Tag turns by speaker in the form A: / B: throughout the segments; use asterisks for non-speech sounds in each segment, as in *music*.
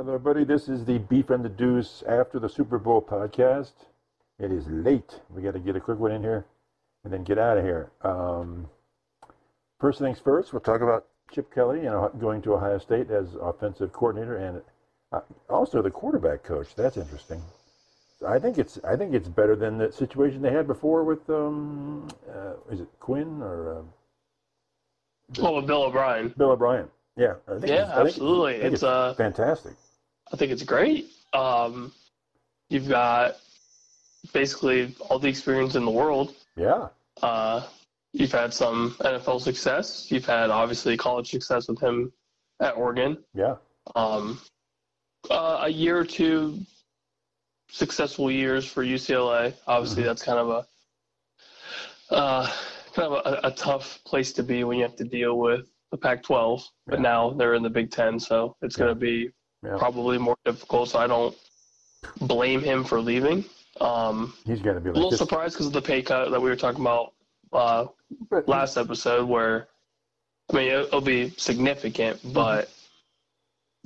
A: Hello, everybody. This is the Beef and the Deuce after the Super Bowl podcast. It is late. We got to get a quick one in here and then get out of here. Um, first things first, we'll talk about Chip Kelly, know, going to Ohio State as offensive coordinator and uh, also the quarterback coach. That's interesting. I think it's I think it's better than the situation they had before with um, uh, is it Quinn or uh,
B: Oh, Bill O'Brien.
A: Bill O'Brien? Yeah, I think
B: Yeah,
A: it's,
B: absolutely.
A: I think
B: It's, uh,
A: fantastic.
B: I think it's great. Um, you've got basically all the experience in the world.
A: Yeah,
B: Uh, you've had some NFL success. You've had obviously college success with him at Oregon.
A: yeah,
B: Um, uh, a year or two successful years for UCLA. Obviously,
A: Mhm.
B: that's kind of a uh, kind of a, a tough place to be when you have to deal with the Pac-12. But
A: Yeah.
B: now they're in the Big Ten, so it's going to be
A: Yeah.
B: probably more difficult. So I don't blame him for leaving. Um,
A: he's going to be
B: a little
A: this.
B: surprised because of the pay cut that we were talking about uh, last episode, where I mean it, it'll be significant, but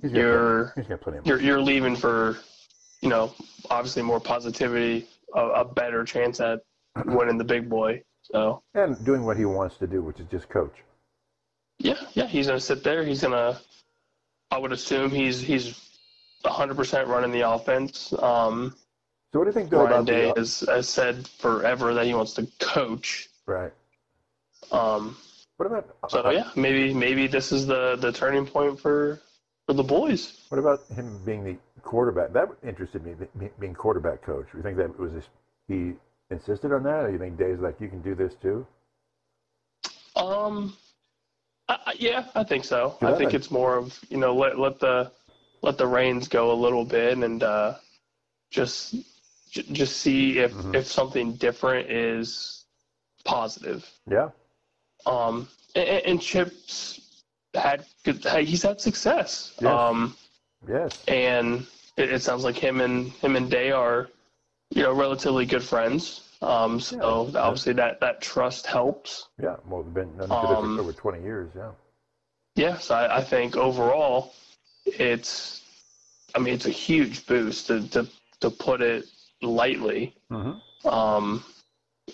A: he's got
B: you're
A: plenty, got
B: you're you're leaving for, you know, obviously more positivity, a, a better chance at *clears throat* winning the big boy. So
A: and doing what he wants to do, which is just coach.
B: yeah, yeah, he's gonna sit there. He's gonna, I would assume he's he's 100% running the offense. Um,
A: So what do you think though
B: Ryan Day
A: the
B: has, has said forever that he wants to coach.
A: right?
B: Um,
A: What about
B: so yeah, maybe maybe this is the the turning point for for the boys.
A: what about him being the quarterback? That interested me, being quarterback coach. You think that was his, he insisted on that, or you think Day's like you can do this too?
B: Um, I- yeah, I think so.
A: Yeah,
B: I think it's more of you know let let the let the reins go a little bit and uh, just j- just see if
A: Mhm.
B: if something different is positive.
A: Yeah,
B: Um, and, and Chip's had good, he's had success.
A: Yes.
B: Um,
A: yes,
B: and it, it sounds like him and him and Day are, you know, relatively good friends. Um, so
A: Yeah.
B: obviously that that trust helps.
A: yeah. Well, we've been under
B: Um,
A: over twenty years. Yeah,
B: Yes, I, I think overall, it's, I mean, it's a huge boost to to, to put it lightly.
A: mm-hmm.
B: Um,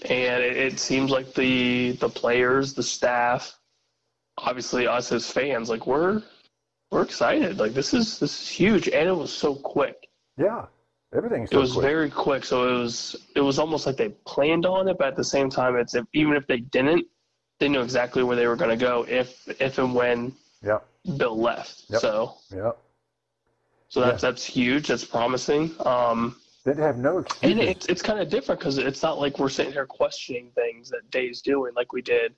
B: and it, it seems like the the players, the staff, obviously us as fans, like we're we're excited. Like this is this is huge, and it was so quick.
A: yeah. Everything's
B: It was
A: quick.
B: very quick, so it was it was almost like they planned on it, but at the same time, it's if, even if they didn't, they knew exactly where they were going to go if if and when
A: yeah,
B: Bill left.
A: Yep.
B: So
A: yeah.
B: so that's that's huge. That's promising. Um,
A: They'd have no
B: and it's it's kind of different because it's not like we're sitting here questioning things that Day's doing like we did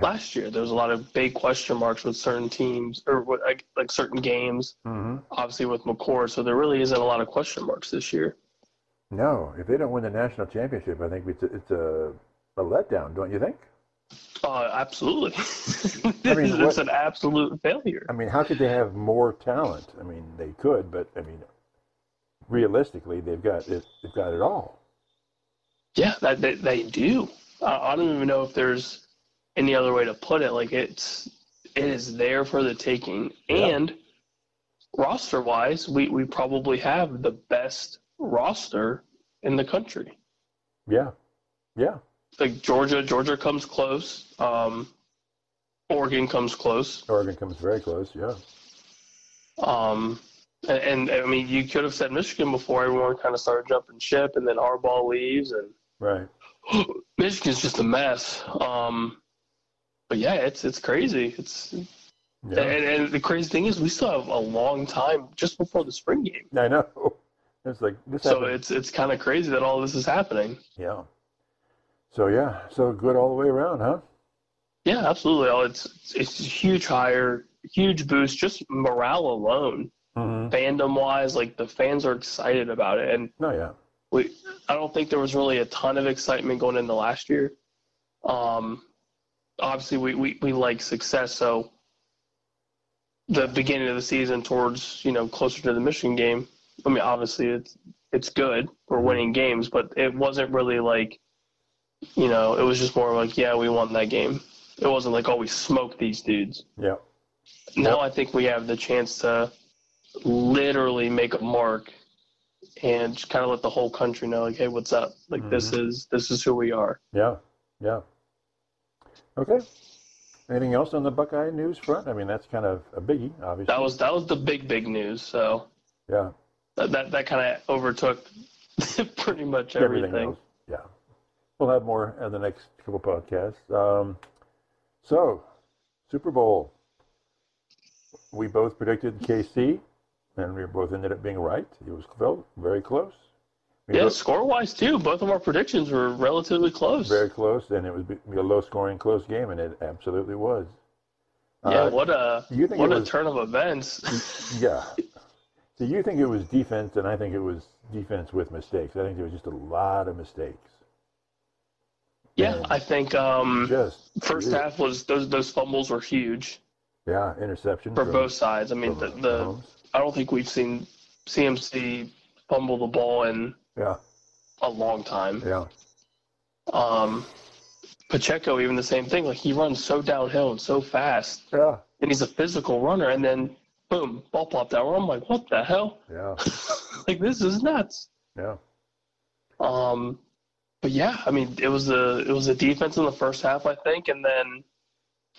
B: last year. There was a lot of big question marks with certain teams or what, like like certain games.
A: hmm
B: Obviously with McCord, so there really isn't a lot of question marks this year.
A: No, if they don't win the national championship, I think it's a, it's a, a letdown, don't you think?
B: Uh, absolutely. *laughs*
A: I mean,
B: it's an absolute failure.
A: I mean, how could they have more talent? I mean, they could, but I mean, realistically, they've got it. They've got it all.
B: Yeah, that they, they do. Uh, I don't even know if there's any other way to put it. Like it's it is there for the taking,
A: Yeah.
B: and roster wise, we we probably have the best roster in the country.
A: Yeah, yeah,
B: Like Georgia, Georgia comes close. Um, Oregon comes close.
A: Oregon comes very close. Yeah,
B: Um, and, and I mean, you could have said Michigan before everyone kind of started jumping ship, and then Harbaugh leaves, and
A: right. *gasps*
B: Michigan's just a mess. Um, but yeah, it's it's crazy. It's
A: Yeah,
B: and, and the crazy thing is we still have a long time just before the spring game.
A: I know. *laughs* It's like this.
B: So
A: happened-
B: it's it's kind of crazy that all this is happening.
A: yeah. So yeah, so good all the way around, huh?
B: Yeah, absolutely. Oh, It's it's a huge hire, huge boost, just morale alone,
A: Mm-hmm.
B: fandom wise. Like the fans are excited about it, and
A: No, yeah,
B: we I don't think there was really a ton of excitement going into last year. Um, obviously we, we, we like success, so the beginning of the season towards you know closer to the Michigan game. I mean, obviously it's it's good. We're winning games, but it wasn't really like you know it was just more like yeah we won that game. It wasn't like oh we smoked these dudes.
A: yeah,
B: Now
A: Yep.
B: I think we have the chance to literally make a mark and just kind of let the whole country know, like, hey, what's up? Like this
A: Mm-hmm.
B: is this is who we are.
A: Yeah, yeah. Okay. Anything else on the Buckeye news front? I mean, that's kind of a biggie, obviously.
B: That was that was the big big news. So
A: yeah,
B: that that, that kind of overtook *laughs* pretty much
A: everything,
B: everything.
A: else. Yeah. We'll have more in the next couple podcasts. Um, so, Super Bowl. We both predicted KC, and we both ended up being right. It was very close.
B: Yeah, score wise too. Both of our predictions were relatively close.
A: very close, and it was be a low-scoring, close game, and it absolutely was.
B: yeah,
A: Uh,
B: what a what
A: it
B: a turn of events. *laughs*
A: Yeah. So you think it was defense, and I think it was defense with mistakes. I think there was just a lot of mistakes.
B: yeah,
A: And
B: I think um,
A: just
B: first half was those those fumbles were huge
A: Yeah, interception
B: for
A: from-
B: both sides. I mean, the, the I don't think we've seen CMC fumble the ball in
A: Yeah,
B: a long time.
A: yeah,
B: Um, Pacheco, even the same thing. Like he runs so downhill and so fast,
A: yeah,
B: and he's a physical runner. And then, boom, ball popped out. I'm like, what the hell?
A: yeah, *laughs*
B: like this is nuts.
A: yeah,
B: Um, but yeah, I mean, it was a it was a defense in the first half, I think, and then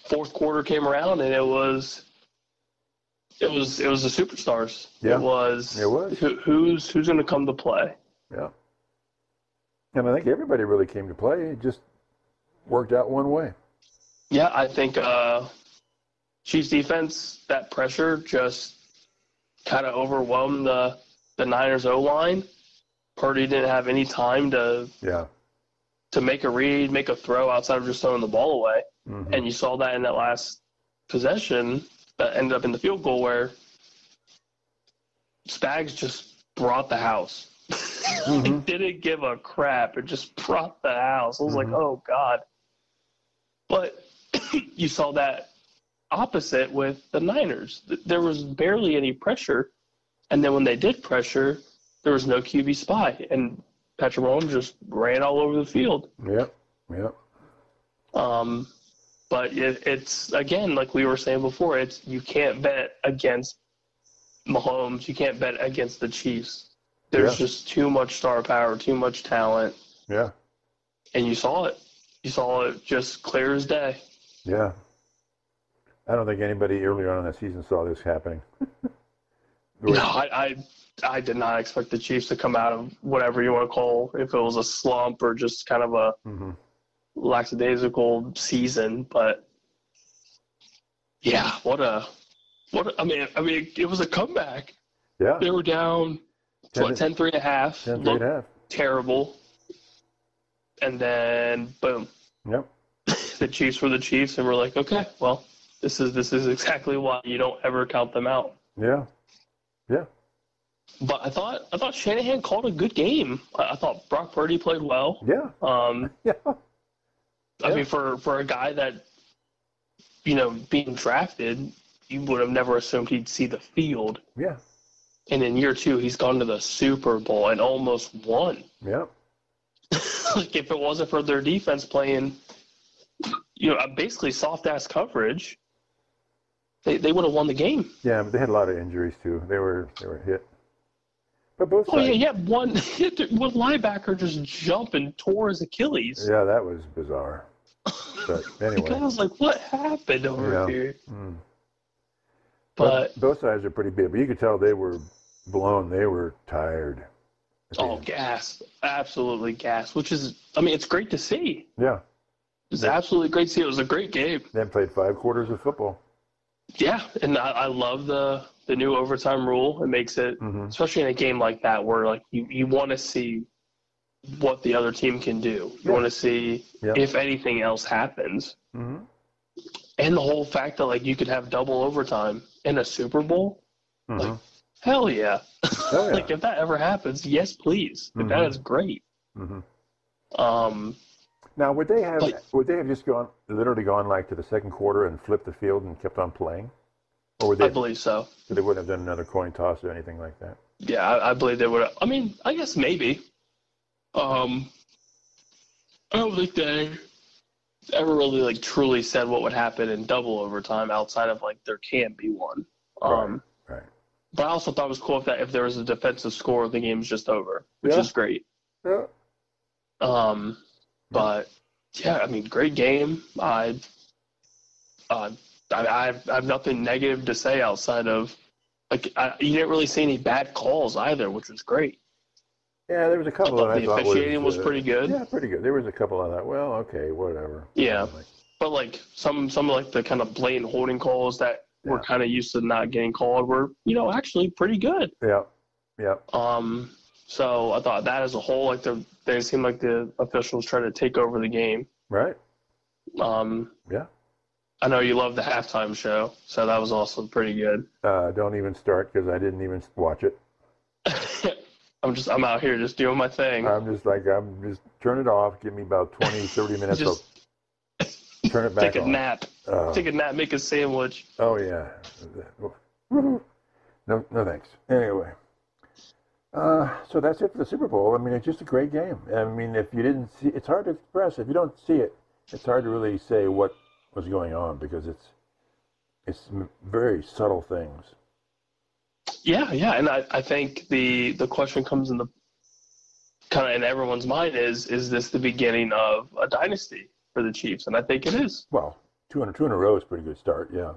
B: fourth quarter came around, and it was it was it was the superstars.
A: Yeah,
B: it was.
A: it was.
B: Who, who's who's going to come to play?
A: Yeah. And I think everybody really came to play. It just worked out one way.
B: Yeah, I think uh, Chiefs defense that pressure just kind of overwhelmed the the Niners O line. Purdy didn't have any time to
A: Yeah.
B: to make a read, make a throw outside of just throwing the ball away.
A: Mhm.
B: And you saw that in that last possession that ended up in the field goal where Spags just brought the house. *laughs* he didn't give a crap. It just propped the house. I was like,
A: Mhm.
B: oh, God. But *clears throat* you saw that opposite with the Niners. There was barely any pressure. And then when they did pressure, there was no QB spy. And Patrick Mahomes just ran all over the field.
A: Yep. Yep.
B: Um, but it, it's again, like we were saying before, it's you can't bet against Mahomes. You can't bet against the Chiefs. There's
A: Yeah.
B: just too much star power, too much talent,
A: Yeah.
B: and you saw it. You saw it just clear as day.
A: Yeah. I don't think anybody earlier on in the season saw this happening. *laughs*
B: No, I, I I did not expect the Chiefs to come out of whatever you want to call if it was a slump or just kind of a
A: hmm
B: lackadaisical season, but yeah, what a what a, I mean I mean it was a comeback.
A: Yeah.
B: They were down
A: Ten
B: what
A: to-
B: 10 3 and a half.
A: 10 3 and a half.
B: terrible. And then boom.
A: Yep. *laughs*
B: The Chiefs were the Chiefs and we're like, okay, well, this is this is exactly why you don't ever count them out.
A: Yeah. Yeah.
B: But I thought I thought Shanahan called a good game. I, I thought Brock Purdy played well.
A: Yeah.
B: Um, *laughs*
A: Yeah.
B: I
A: Yeah.
B: mean, for for a guy that you know being drafted, you would have never assumed he'd see the field.
A: Yeah.
B: And in year two, he's gone to the Super Bowl and almost won.
A: Yeah. *laughs*
B: like if it wasn't for their defense playing, you know, basically soft ass coverage, they they would have won the game.
A: Yeah, but they had a lot of injuries too. They were they were hit. But both
B: Oh
A: sides.
B: yeah, yeah. One *laughs* one linebacker just jumped and tore his Achilles.
A: Yeah, that was bizarre. *laughs* But
B: Like, I was like, what happened over
A: Yeah.
B: here?
A: mm.
B: But
A: both sides are pretty big. But you could tell they were blown. They were tired.
B: oh, gas, absolutely gas. Which is, I mean, it's great to see.
A: Yeah,
B: It's absolutely great to see. It was a great game.
A: they played five quarters of football.
B: Yeah, and I, I love the the new overtime rule. It makes it,
A: hmm
B: especially in a game like that, where like you, you want to see what the other team can do. You
A: Yeah.
B: want to see
A: Yeah.
B: if anything else happens,
A: hmm
B: and the whole fact that like you could have double overtime in a Super Bowl.
A: hmm
B: Like, Hell yeah!
A: Oh, *laughs* yeah.
B: like if that ever happens, yes, please. Like, that is great.
A: hmm
B: Um,
A: Now, would they have
B: But-
A: would they have just gone literally gone like to the second quarter and flipped the field and kept on playing, or would they
B: I believe so.
A: they wouldn't have done another coin toss or anything like that?
B: Yeah, I, I believe they would. I mean, I guess maybe. Um, I don't think they ever really like truly said what would happen in double overtime outside of like there can be one. Um,
A: Right.
B: but I also thought it was cool if that if there was a defensive score, the game's just over, which
A: Yeah.
B: is great.
A: Yeah.
B: Um, but yeah, I mean, great game. I, uh, I, I have, I have nothing negative to say outside of like I, you didn't really see any bad calls either, which was great.
A: Yeah, there was a couple that
B: thought
A: I
B: the
A: thought
B: officiating was
A: uh,
B: pretty good.
A: Yeah, pretty good. There was a couple of that. well, okay, whatever.
B: Yeah.
A: Like,
B: But like some some like the kind of blatant holding calls that we're kind of used to not getting called were you know actually pretty good.
A: yeah, yeah,
B: Um, so I thought that as a whole, like the they seemed like the officials tried to take over the game.
A: right.
B: Um,
A: Yeah.
B: I know you love the halftime show, so that was also pretty good.
A: Uh, don't even start because I didn't even watch it.
B: I'm just I'm out here just doing my thing.
A: I'm just like, I'm just turn it off. Give me about 20, 30 minutes.
B: Just
A: I'll turn it back
B: take a
A: on.
B: nap.
A: Uh,
B: Take a nap. Make a sandwich.
A: oh yeah. No, no thanks. Anyway, uh, so that's it for the Super Bowl. I mean, it's just a great game. I mean, if you didn't see, it's hard to express. If you don't see it, it's hard to really say what was going on because it's it's very subtle things.
B: Yeah, yeah, and I, I think the the question comes in the kind of in everyone's mind is is this the beginning of a dynasty for the Chiefs? And I think it is.
A: Well, two in, two in a row is a pretty good start. Yeah,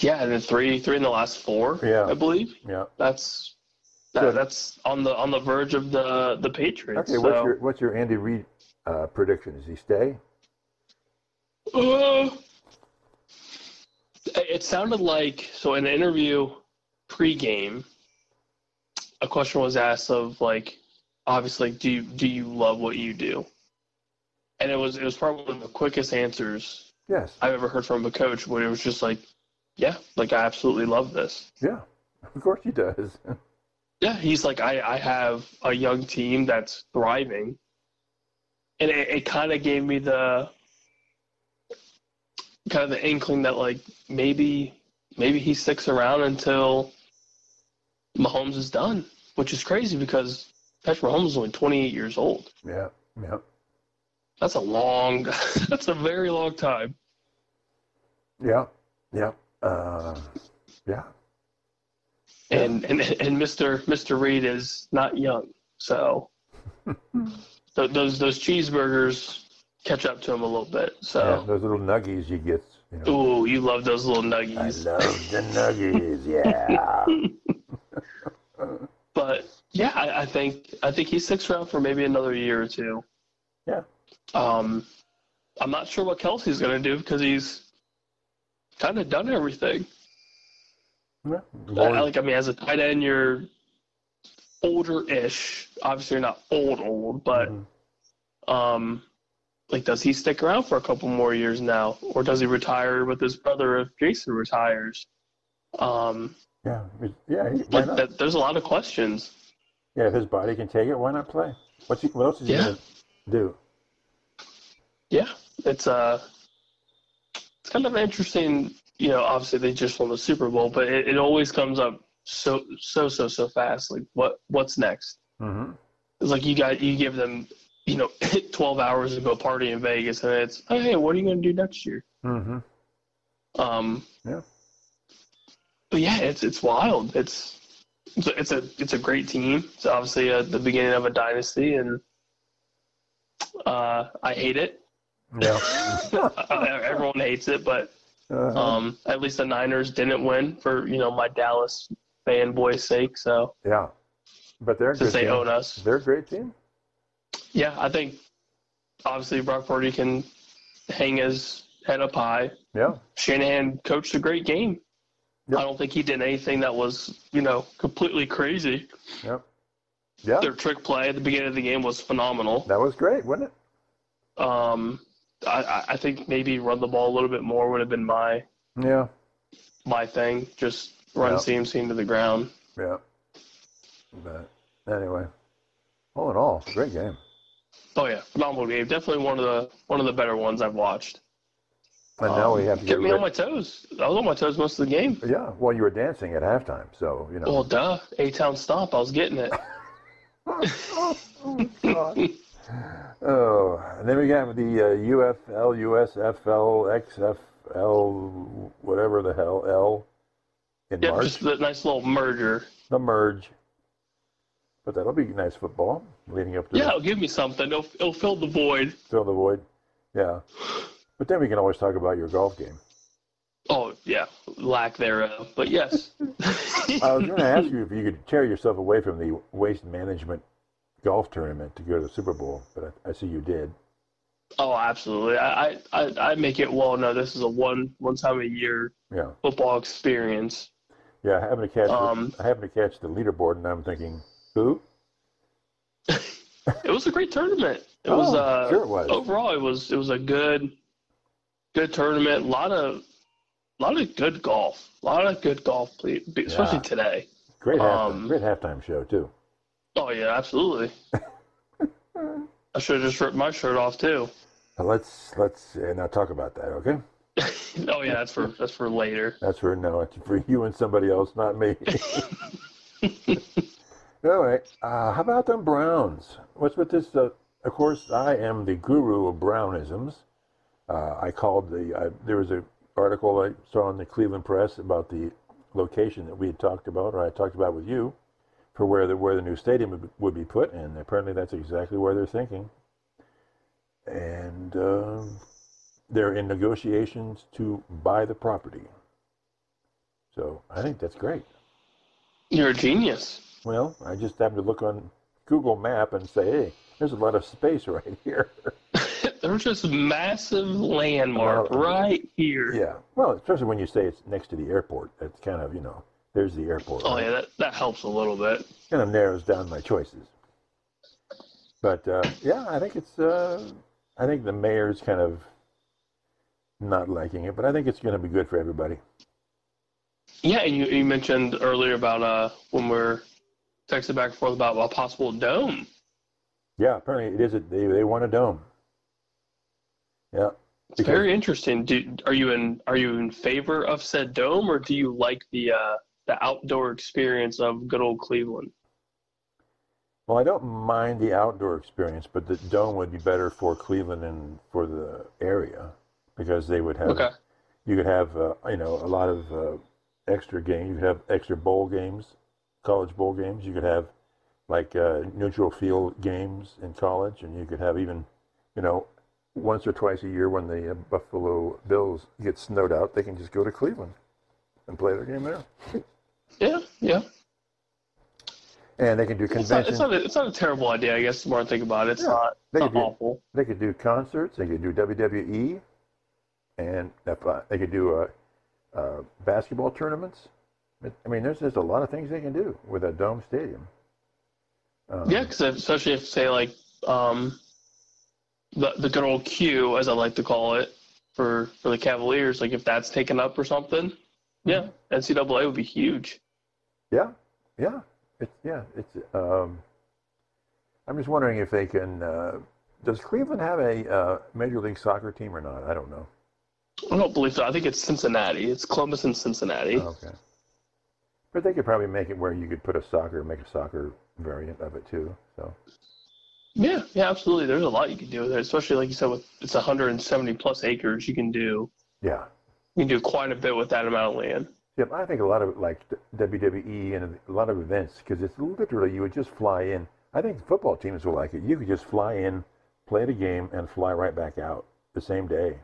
B: Yeah, and then three three in the last four.
A: Yeah.
B: I believe
A: yeah.
B: that's that,
A: Good.
B: that's on the on the verge of the the Patriots.
A: Okay,
B: so.
A: what's your what's your Andy Reid uh, prediction? Does he stay?
B: Uh, it sounded like so in an interview pre-game, a question was asked of like, obviously, do you, do you love what you do? And it was it was probably one of the quickest answers
A: Yes.
B: I've ever heard from a coach, where it was just like, yeah, like I absolutely love this.
A: Yeah. Of course he does. *laughs*
B: Yeah, he's like, I, I have a young team that's thriving. And it, it kind of gave me the kind of the inkling that like maybe maybe he sticks around until Mahomes is done, which is crazy because Patrick Mahomes is only 28 years old.
A: yeah. Yeah.
B: That's a long, *laughs* that's a very long time.
A: Yeah. Yeah. Uh, yeah.
B: And and and Mr. Mr. Reid is not young, so *laughs* th- those those cheeseburgers catch up to him a little bit.
A: Yeah.
B: So.
A: Those little nuggies you get. You know.
B: Ooh, you love those little nuggies.
A: I love the nuggies. Yeah. *laughs*
B: Yeah, I, I think I think he sticks around for maybe another year or two.
A: Yeah.
B: Um, I'm not sure what Kelce's going to do because he's kind of done everything.
A: Yeah.
B: I, like, I mean, as a tight end, you're older-ish. Obviously, you're not old, old, but
A: Mhm.
B: um, like, does he stick around for a couple more years now, or does he retire with his brother if Jason retires? Um,
A: Yeah. Yeah.
B: like, that, there's a lot of questions.
A: Yeah. If his body can take it, why not play? What's he, what else is he
B: Yeah.
A: gonna do?
B: Yeah, it's uh, it's kind of interesting. You know, obviously they just won the Super Bowl, but it, it always comes up so so so so fast. Like what what's next?
A: Mm-hmm.
B: It's like you got you give them you know *laughs* 12 hours to go party in Vegas, and it's oh, hey, what are you going to do next year?
A: Mm-hmm.
B: Um,
A: Yeah.
B: But yeah, it's it's wild. It's it's a it's a, it's a great team. It's obviously uh the beginning of a dynasty, and uh, I hate it.
A: Yeah. *laughs*
B: Everyone hates it, but
A: Uh-huh.
B: Um, at least the Niners didn't win for you know my Dallas fanboy's sake. So
A: yeah. But they're a
B: since they
A: team.
B: own us,
A: They're a great team.
B: yeah, I think obviously Brock Purdy can hang his head up high.
A: Yeah.
B: Shanahan coached a great game.
A: Yep.
B: I don't think he did anything that was you know completely crazy.
A: Yep. Yeah.
B: Their trick play at the beginning of the game was phenomenal.
A: That was great, wasn't it?
B: Um, I, I- think maybe run the ball a little bit more would have been my
A: Yeah.
B: my thing. Just run
A: Yeah.
B: CMC into the ground.
A: Yeah. But anyway, all in all, great game.
B: Oh yeah, phenomenal game. Definitely one of the one of the better ones I've watched.
A: Now
B: Um,
A: we have to get
B: me on my toes. I was on my toes most of the game.
A: Yeah. Well, you were dancing at halftime, so you know.
B: Well, duh, A Town Stomp. I was getting it.
A: oh, *laughs* God. Oh, and then we got the uh, UFL, USFL, XFL, whatever the hell, L in
B: Yeah,
A: March.
B: just the nice little merger.
A: The merge. But that'll be nice football leading up to
B: Yeah, it'll give me something. It'll, it'll fill the void.
A: fill the void. Yeah. But then we can always talk about your golf game.
B: Oh yeah, lack thereof. But yes. *laughs*
A: I was going to ask *laughs* you if you could tear yourself away from the waste management golf tournament to go to the Super Bowl, but I, I see you did.
B: oh, absolutely. I, I I make it well. No, this is a one one time a year
A: Yeah.
B: football experience.
A: Yeah, I happened to catch
B: Um,
A: the, I happened to catch the leaderboard and I'm thinking, who? *laughs*
B: It was a great tournament. It was
A: Oh,
B: uh,
A: sure it was.
B: overall it was it was a good good tournament. A lot of a lot of good golf. A lot of good golf, especially
A: Yeah.
B: today.
A: Great halftime,
B: Um,
A: great halftime show too.
B: Oh yeah, absolutely. *laughs* I should have just ripped my shirt off too.
A: Now let's let's uh, now talk about that, okay? *laughs*
B: oh yeah, that's for that's for later. *laughs*
A: That's for no, it's for you and somebody else, not me. All right. Uh, how about them Browns? What's with this? Uh, of course, I am the guru of Brownisms. Uh, I called the. I, there was an article I saw in the Cleveland Press about the location that we had talked about, or I talked about with you, for where the where the new stadium would, would be put, and apparently that's exactly where they're thinking. And um, they're in negotiations to buy the property. So I think that's great.
B: You're a genius.
A: Well, I just happened to look on Google Map and say, hey, there's a lot of space *laughs* right here. *laughs*
B: There's just massive landmark
A: Well,
B: right here.
A: yeah. Well, especially when you say it's next to the airport. It's kind of, you know, there's the airport.
B: Oh
A: right?
B: yeah, that, that helps a little bit.
A: Kind of narrows down my choices. But uh, yeah, I think it's, uh, I think the mayor's kind of not liking it, but I think it's going to be good for everybody.
B: Yeah, and you, you mentioned earlier about uh when we're texting back and forth about a possible dome.
A: Yeah, apparently it is. A, they they want a dome. Yeah.
B: It's
A: Because-
B: very interesting. Do, are you in are you in favor of said dome, or do you like the uh, the outdoor experience of good old Cleveland?
A: Well, I don't mind the outdoor experience, but the dome would be better for Cleveland and for the area because they would have.
B: Okay.
A: You could have, uh, you know, a lot of uh, extra games. You could have extra bowl games, college bowl games. You could have like uh, neutral field games in college, and you could have even, you know, once or twice a year when the uh, Buffalo Bills get snowed out, they can just go to Cleveland and play their game there,
B: Yeah, yeah.
A: and they can do
B: It's not, it's not a, it's not a terrible idea, I guess. The more I think about it, it's
A: Yeah,
B: not,
A: they
B: not
A: could do-
B: awful.
A: They could do concerts. They could do WWE, and if, uh, they could do uh, uh, basketball tournaments. I mean, there's just a lot of things they can do with a dome stadium. Um,
B: Yeah, because especially if say like um, the the good old Q, as I like to call it, for for the Cavaliers, like if that's taken up or something, yeah, NCAA would be huge.
A: yeah, yeah. It's yeah. It's. Um, I'm just wondering if they can. Uh, does Cleveland have a uh, Major League Soccer team or not? I don't know.
B: I don't believe so. I think it's Cincinnati. It's Columbus and Cincinnati.
A: Okay. But they could probably make it where you could put a soccer, make a soccer variant of it too. So.
B: Yeah, yeah, absolutely. There's a lot you can do with it, especially like you said, with it's 170 plus acres. You can do
A: Yeah.
B: you can do quite a bit with that amount of land.
A: Yep, I think a lot of like WWE and a lot of events because it's literally you would just fly in. I think football teams will like it. You could just fly in, play the game, and fly right back out the same day.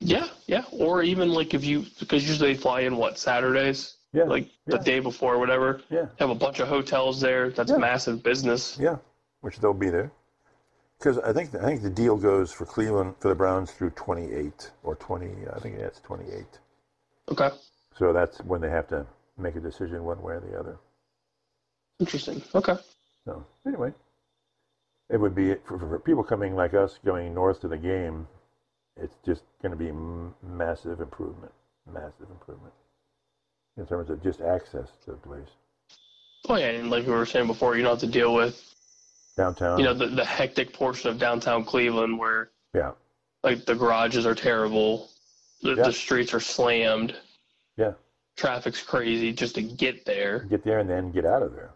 B: Yeah, yeah. Or even like if you because usually they fly in what Saturdays,
A: Yeah,
B: like the day before or whatever.
A: yeah,
B: Have a bunch of hotels there. That's
A: Yeah.
B: massive business.
A: yeah. Which they'll be there because I think I think the deal goes for Cleveland for the Browns through 28 or 20. I think it's 28.
B: Okay,
A: So that's when they have to make a decision one way or the other.
B: interesting. Okay.
A: So anyway, it would be for, for people coming like us going north to the game. It's just going to be m- massive improvement, massive improvement in terms of just access to the place
B: Oh yeah, and like we were saying before, you don't have to deal with
A: downtown.
B: you know the, the hectic portion of downtown Cleveland where
A: yeah,
B: like the garages are terrible, the,
A: Yeah.
B: the streets are slammed,
A: yeah.
B: traffic's crazy just to get there.
A: Get there and then get out of there.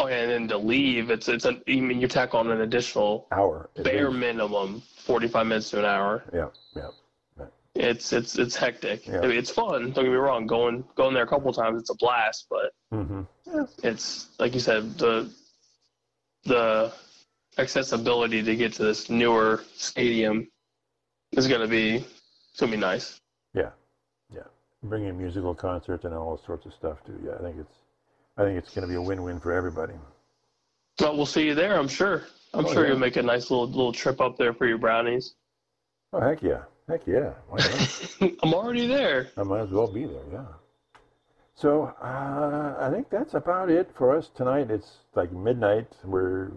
B: Oh yeah, and then to leave, it's it's an I mean you tack on an additional
A: Hour.
B: bare
A: least.
B: minimum 45 minutes to an hour.
A: Yeah, yeah. Right.
B: It's it's it's hectic.
A: Yeah.
B: I mean, it's fun. Don't get me wrong. Going going there a couple times, it's a blast. But
A: hmm
B: it's like you said, the the accessibility to get to this newer stadium is going to be it's going to be nice. Yeah, yeah.
A: Bringing musical concerts and all sorts of stuff too. Yeah, I think it's, I think it's going to be a win-win for everybody.
B: But we'll see you there. I'm sure. I'm
A: Oh,
B: sure
A: yeah.
B: you'll make a nice little little trip up there for your brownies.
A: Oh heck yeah, heck yeah. Why not? *laughs*
B: I'm already there.
A: I might as well be there. Yeah. So uh, I think that's about it for us tonight. It's like midnight. We're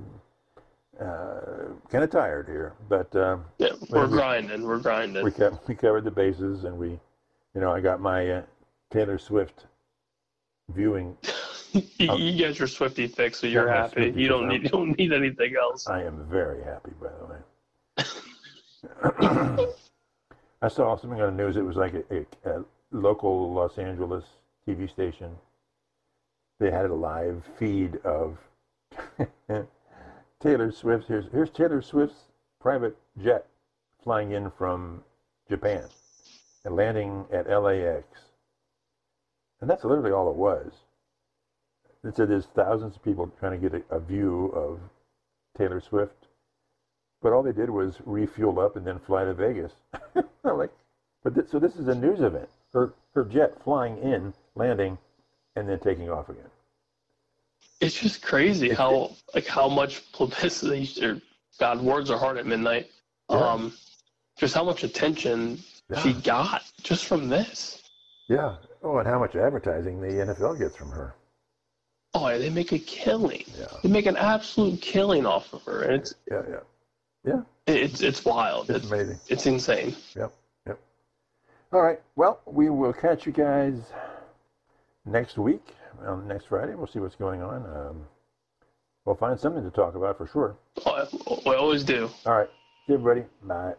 A: uh, kind of tired here, but. Um,
B: Yeah, we're
A: Maybe.
B: grinding. We're grinding.
A: we kept, we covered the bases and we you know i got my uh, taylor swift viewing *laughs*
B: you, you get your Swiftie fix, so you're happy.
A: Swiftie
B: You don't need you don't need anything else.
A: i am very happy by the way *laughs* *clears throat* i saw something on the news it was like a, a, a local los angeles tv station they had a live feed of *laughs* taylor swift here's, here's taylor swift's private jet flying in from japan and landing at lax And that's literally all it was. It said there's thousands of people trying to get a, a view of Taylor Swift, but all they did was refuel up and then fly to Vegas. *laughs* Like, but this, so this is a news event. Her her jet flying in, landing, and then taking off again.
B: It's just crazy
A: It's-
B: how like how much publicity or God words are hard at midnight.
A: Yeah.
B: Um, just how much attention she got just from this.
A: Yeah. Oh, and how much advertising the NFL gets from her.
B: Oh, they make a killing.
A: Yeah.
B: They make an absolute killing off of her, and it's
A: Yeah. Yeah.
B: it's it's wild.
A: It's
B: It's
A: amazing.
B: it's insane.
A: Yep. Yep. All right. Well, we will catch you guys next week, on next Friday. We'll see what's going on. Um, we'll find something to talk about for sure.
B: Oh, We always do.
A: All right. See everybody. Bye.